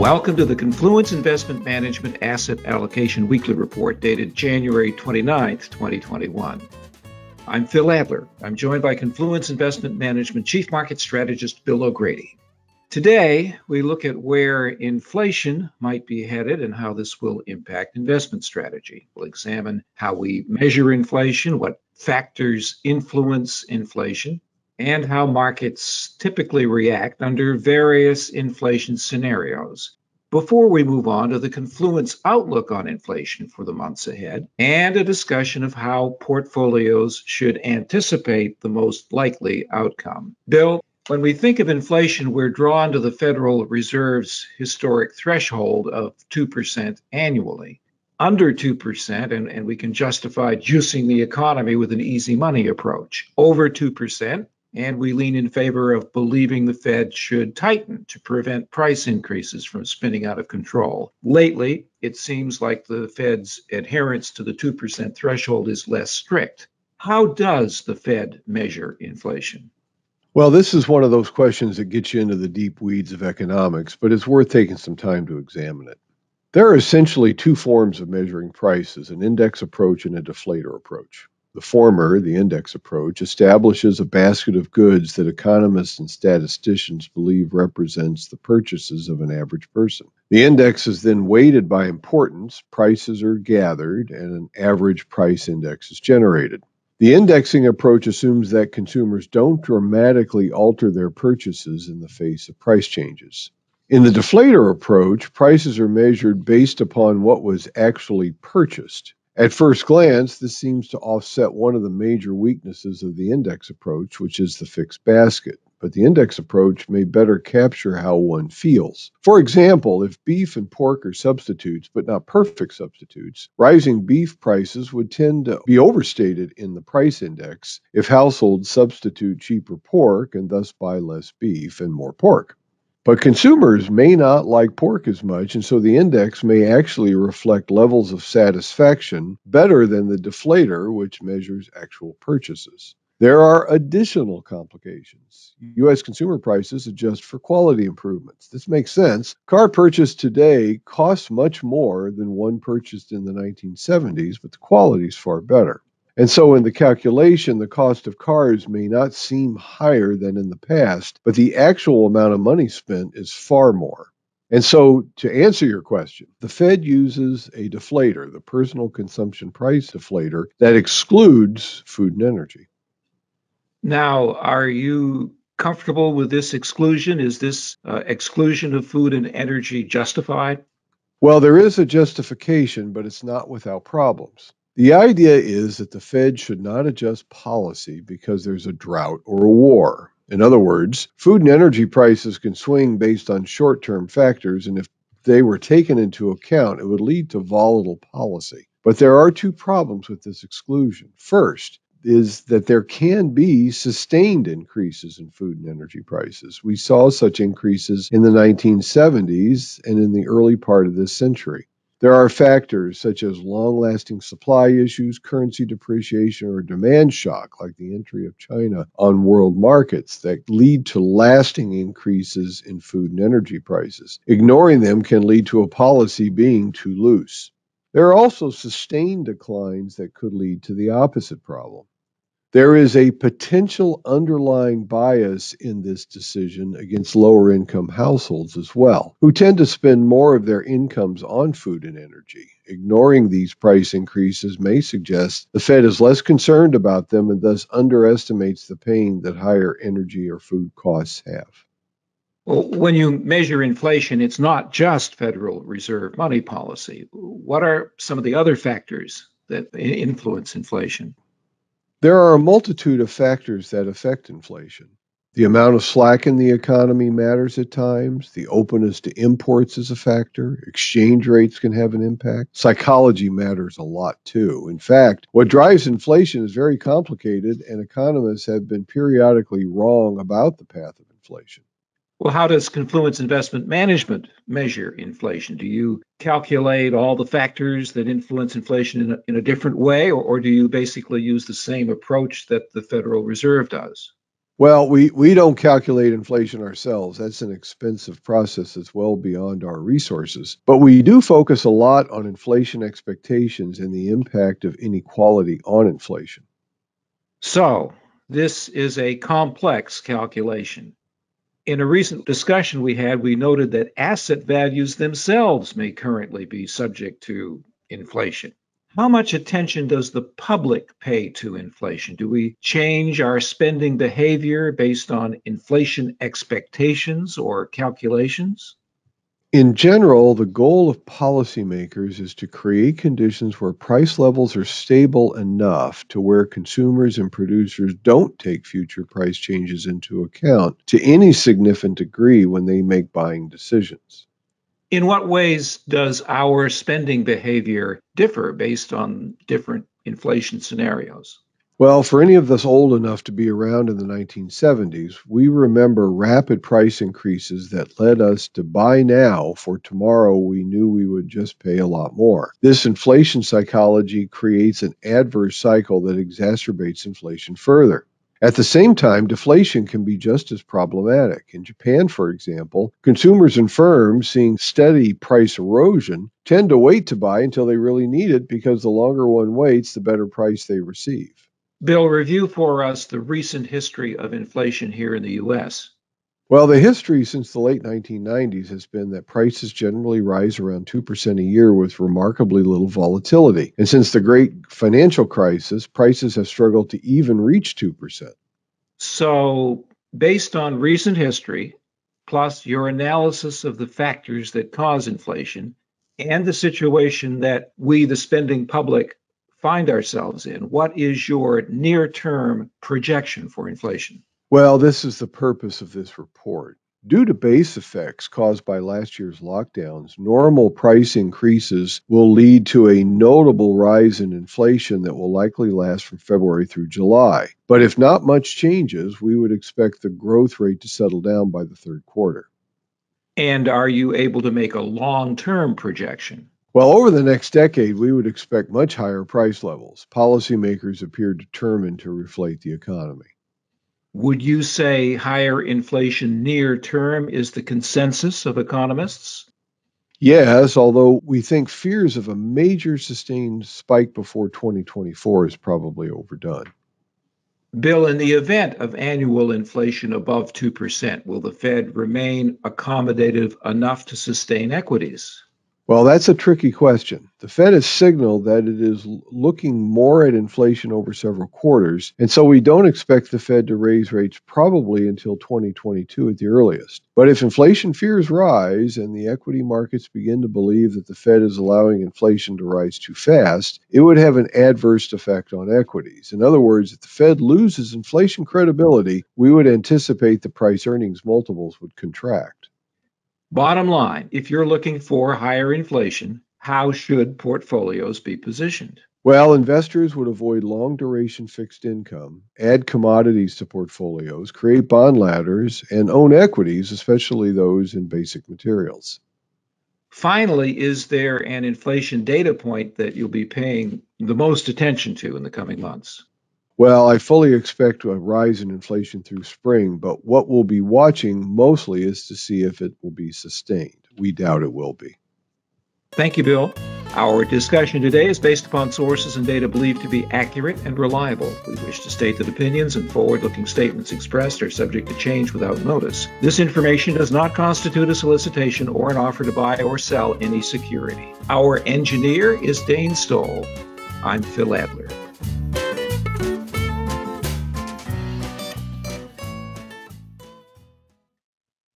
Welcome to the Confluence Investment Management Asset Allocation Weekly Report dated January 29th, 2021. I'm Phil Adler. I'm joined by Confluence Investment Management Chief Market Strategist Bill O'Grady. Today, we look at where inflation might be headed and how this will impact investment strategy. We'll examine how we measure inflation, what factors influence inflation, and how markets typically react under various inflation scenarios. Before we move on to the Confluence outlook on inflation for the months ahead, and a discussion of how portfolios should anticipate the most likely outcome. Bill, when we think of inflation, we're drawn to the Federal Reserve's historic threshold of 2% annually. Under 2%, and, and we can justify juicing the economy with an easy money approach. Over 2%, and we lean in favor of believing the Fed should tighten to prevent price increases from spinning out of control. Lately, it seems like the Fed's adherence to the 2% threshold is less strict. How does the Fed measure inflation? Well, this is one of those questions that gets you into the deep weeds of economics, but it's worth taking some time to examine it. There are essentially two forms of measuring prices an index approach and a deflator approach. The former, the index approach, establishes a basket of goods that economists and statisticians believe represents the purchases of an average person. The index is then weighted by importance, prices are gathered, and an average price index is generated. The indexing approach assumes that consumers don't dramatically alter their purchases in the face of price changes. In the deflator approach, prices are measured based upon what was actually purchased. At first glance, this seems to offset one of the major weaknesses of the index approach, which is the fixed basket. But the index approach may better capture how one feels. For example, if beef and pork are substitutes, but not perfect substitutes, rising beef prices would tend to be overstated in the price index if households substitute cheaper pork and thus buy less beef and more pork. But consumers may not like pork as much, and so the index may actually reflect levels of satisfaction better than the deflator, which measures actual purchases. There are additional complications. U.S. consumer prices adjust for quality improvements. This makes sense. Car purchased today costs much more than one purchased in the 1970s, but the quality is far better. And so in the calculation, the cost of cars may not seem higher than in the past, but the actual amount of money spent is far more. And so, to answer your question, the Fed uses a deflator, the personal consumption price deflator, that excludes food and energy. Now, are you comfortable with this exclusion? Is this uh, exclusion of food and energy justified? Well, there is a justification, but it's not without problems. The idea is that the Fed should not adjust policy because there's a drought or a war. In other words, food and energy prices can swing based on short term factors, and if they were taken into account, it would lead to volatile policy. But there are two problems with this exclusion. First, is that there can be sustained increases in food and energy prices. We saw such increases in the 1970s and in the early part of this century. There are factors such as long lasting supply issues, currency depreciation, or demand shock, like the entry of China on world markets, that lead to lasting increases in food and energy prices. Ignoring them can lead to a policy being too loose. There are also sustained declines that could lead to the opposite problem. There is a potential underlying bias in this decision against lower income households as well, who tend to spend more of their incomes on food and energy. Ignoring these price increases may suggest the Fed is less concerned about them and thus underestimates the pain that higher energy or food costs have. Well, when you measure inflation, it's not just Federal Reserve money policy. What are some of the other factors that influence inflation? There are a multitude of factors that affect inflation. The amount of slack in the economy matters at times. The openness to imports is a factor. Exchange rates can have an impact. Psychology matters a lot too. In fact, what drives inflation is very complicated, and economists have been periodically wrong about the path of inflation. Well, how does Confluence Investment Management measure inflation? Do you calculate all the factors that influence inflation in a, in a different way, or, or do you basically use the same approach that the Federal Reserve does? Well, we, we don't calculate inflation ourselves. That's an expensive process that's well beyond our resources. But we do focus a lot on inflation expectations and the impact of inequality on inflation. So, this is a complex calculation. In a recent discussion we had, we noted that asset values themselves may currently be subject to inflation. How much attention does the public pay to inflation? Do we change our spending behavior based on inflation expectations or calculations? In general, the goal of policymakers is to create conditions where price levels are stable enough to where consumers and producers don't take future price changes into account to any significant degree when they make buying decisions. In what ways does our spending behavior differ based on different inflation scenarios? Well, for any of us old enough to be around in the 1970s, we remember rapid price increases that led us to buy now for tomorrow we knew we would just pay a lot more. This inflation psychology creates an adverse cycle that exacerbates inflation further. At the same time, deflation can be just as problematic. In Japan, for example, consumers and firms seeing steady price erosion tend to wait to buy until they really need it because the longer one waits, the better price they receive. Bill, review for us the recent history of inflation here in the U.S. Well, the history since the late 1990s has been that prices generally rise around 2% a year with remarkably little volatility. And since the great financial crisis, prices have struggled to even reach 2%. So, based on recent history, plus your analysis of the factors that cause inflation and the situation that we, the spending public, find ourselves in, what is your near term projection for inflation? Well, this is the purpose of this report. Due to base effects caused by last year's lockdowns, normal price increases will lead to a notable rise in inflation that will likely last from February through July. But if not much changes, we would expect the growth rate to settle down by the third quarter. And are you able to make a long term projection? Well, over the next decade, we would expect much higher price levels. Policymakers appear determined to reflate the economy. Would you say higher inflation near term is the consensus of economists? Yes, although we think fears of a major sustained spike before 2024 is probably overdone. Bill, in the event of annual inflation above 2%, will the Fed remain accommodative enough to sustain equities? Well, that's a tricky question. The Fed has signaled that it is looking more at inflation over several quarters, and so we don't expect the Fed to raise rates probably until 2022 at the earliest. But if inflation fears rise and the equity markets begin to believe that the Fed is allowing inflation to rise too fast, it would have an adverse effect on equities. In other words, if the Fed loses inflation credibility, we would anticipate the price earnings multiples would contract. Bottom line, if you're looking for higher inflation, how should portfolios be positioned? Well, investors would avoid long duration fixed income, add commodities to portfolios, create bond ladders, and own equities, especially those in basic materials. Finally, is there an inflation data point that you'll be paying the most attention to in the coming months? Well, I fully expect a rise in inflation through spring, but what we'll be watching mostly is to see if it will be sustained. We doubt it will be. Thank you, Bill. Our discussion today is based upon sources and data believed to be accurate and reliable. We wish to state that opinions and forward looking statements expressed are subject to change without notice. This information does not constitute a solicitation or an offer to buy or sell any security. Our engineer is Dane Stoll. I'm Phil Adler.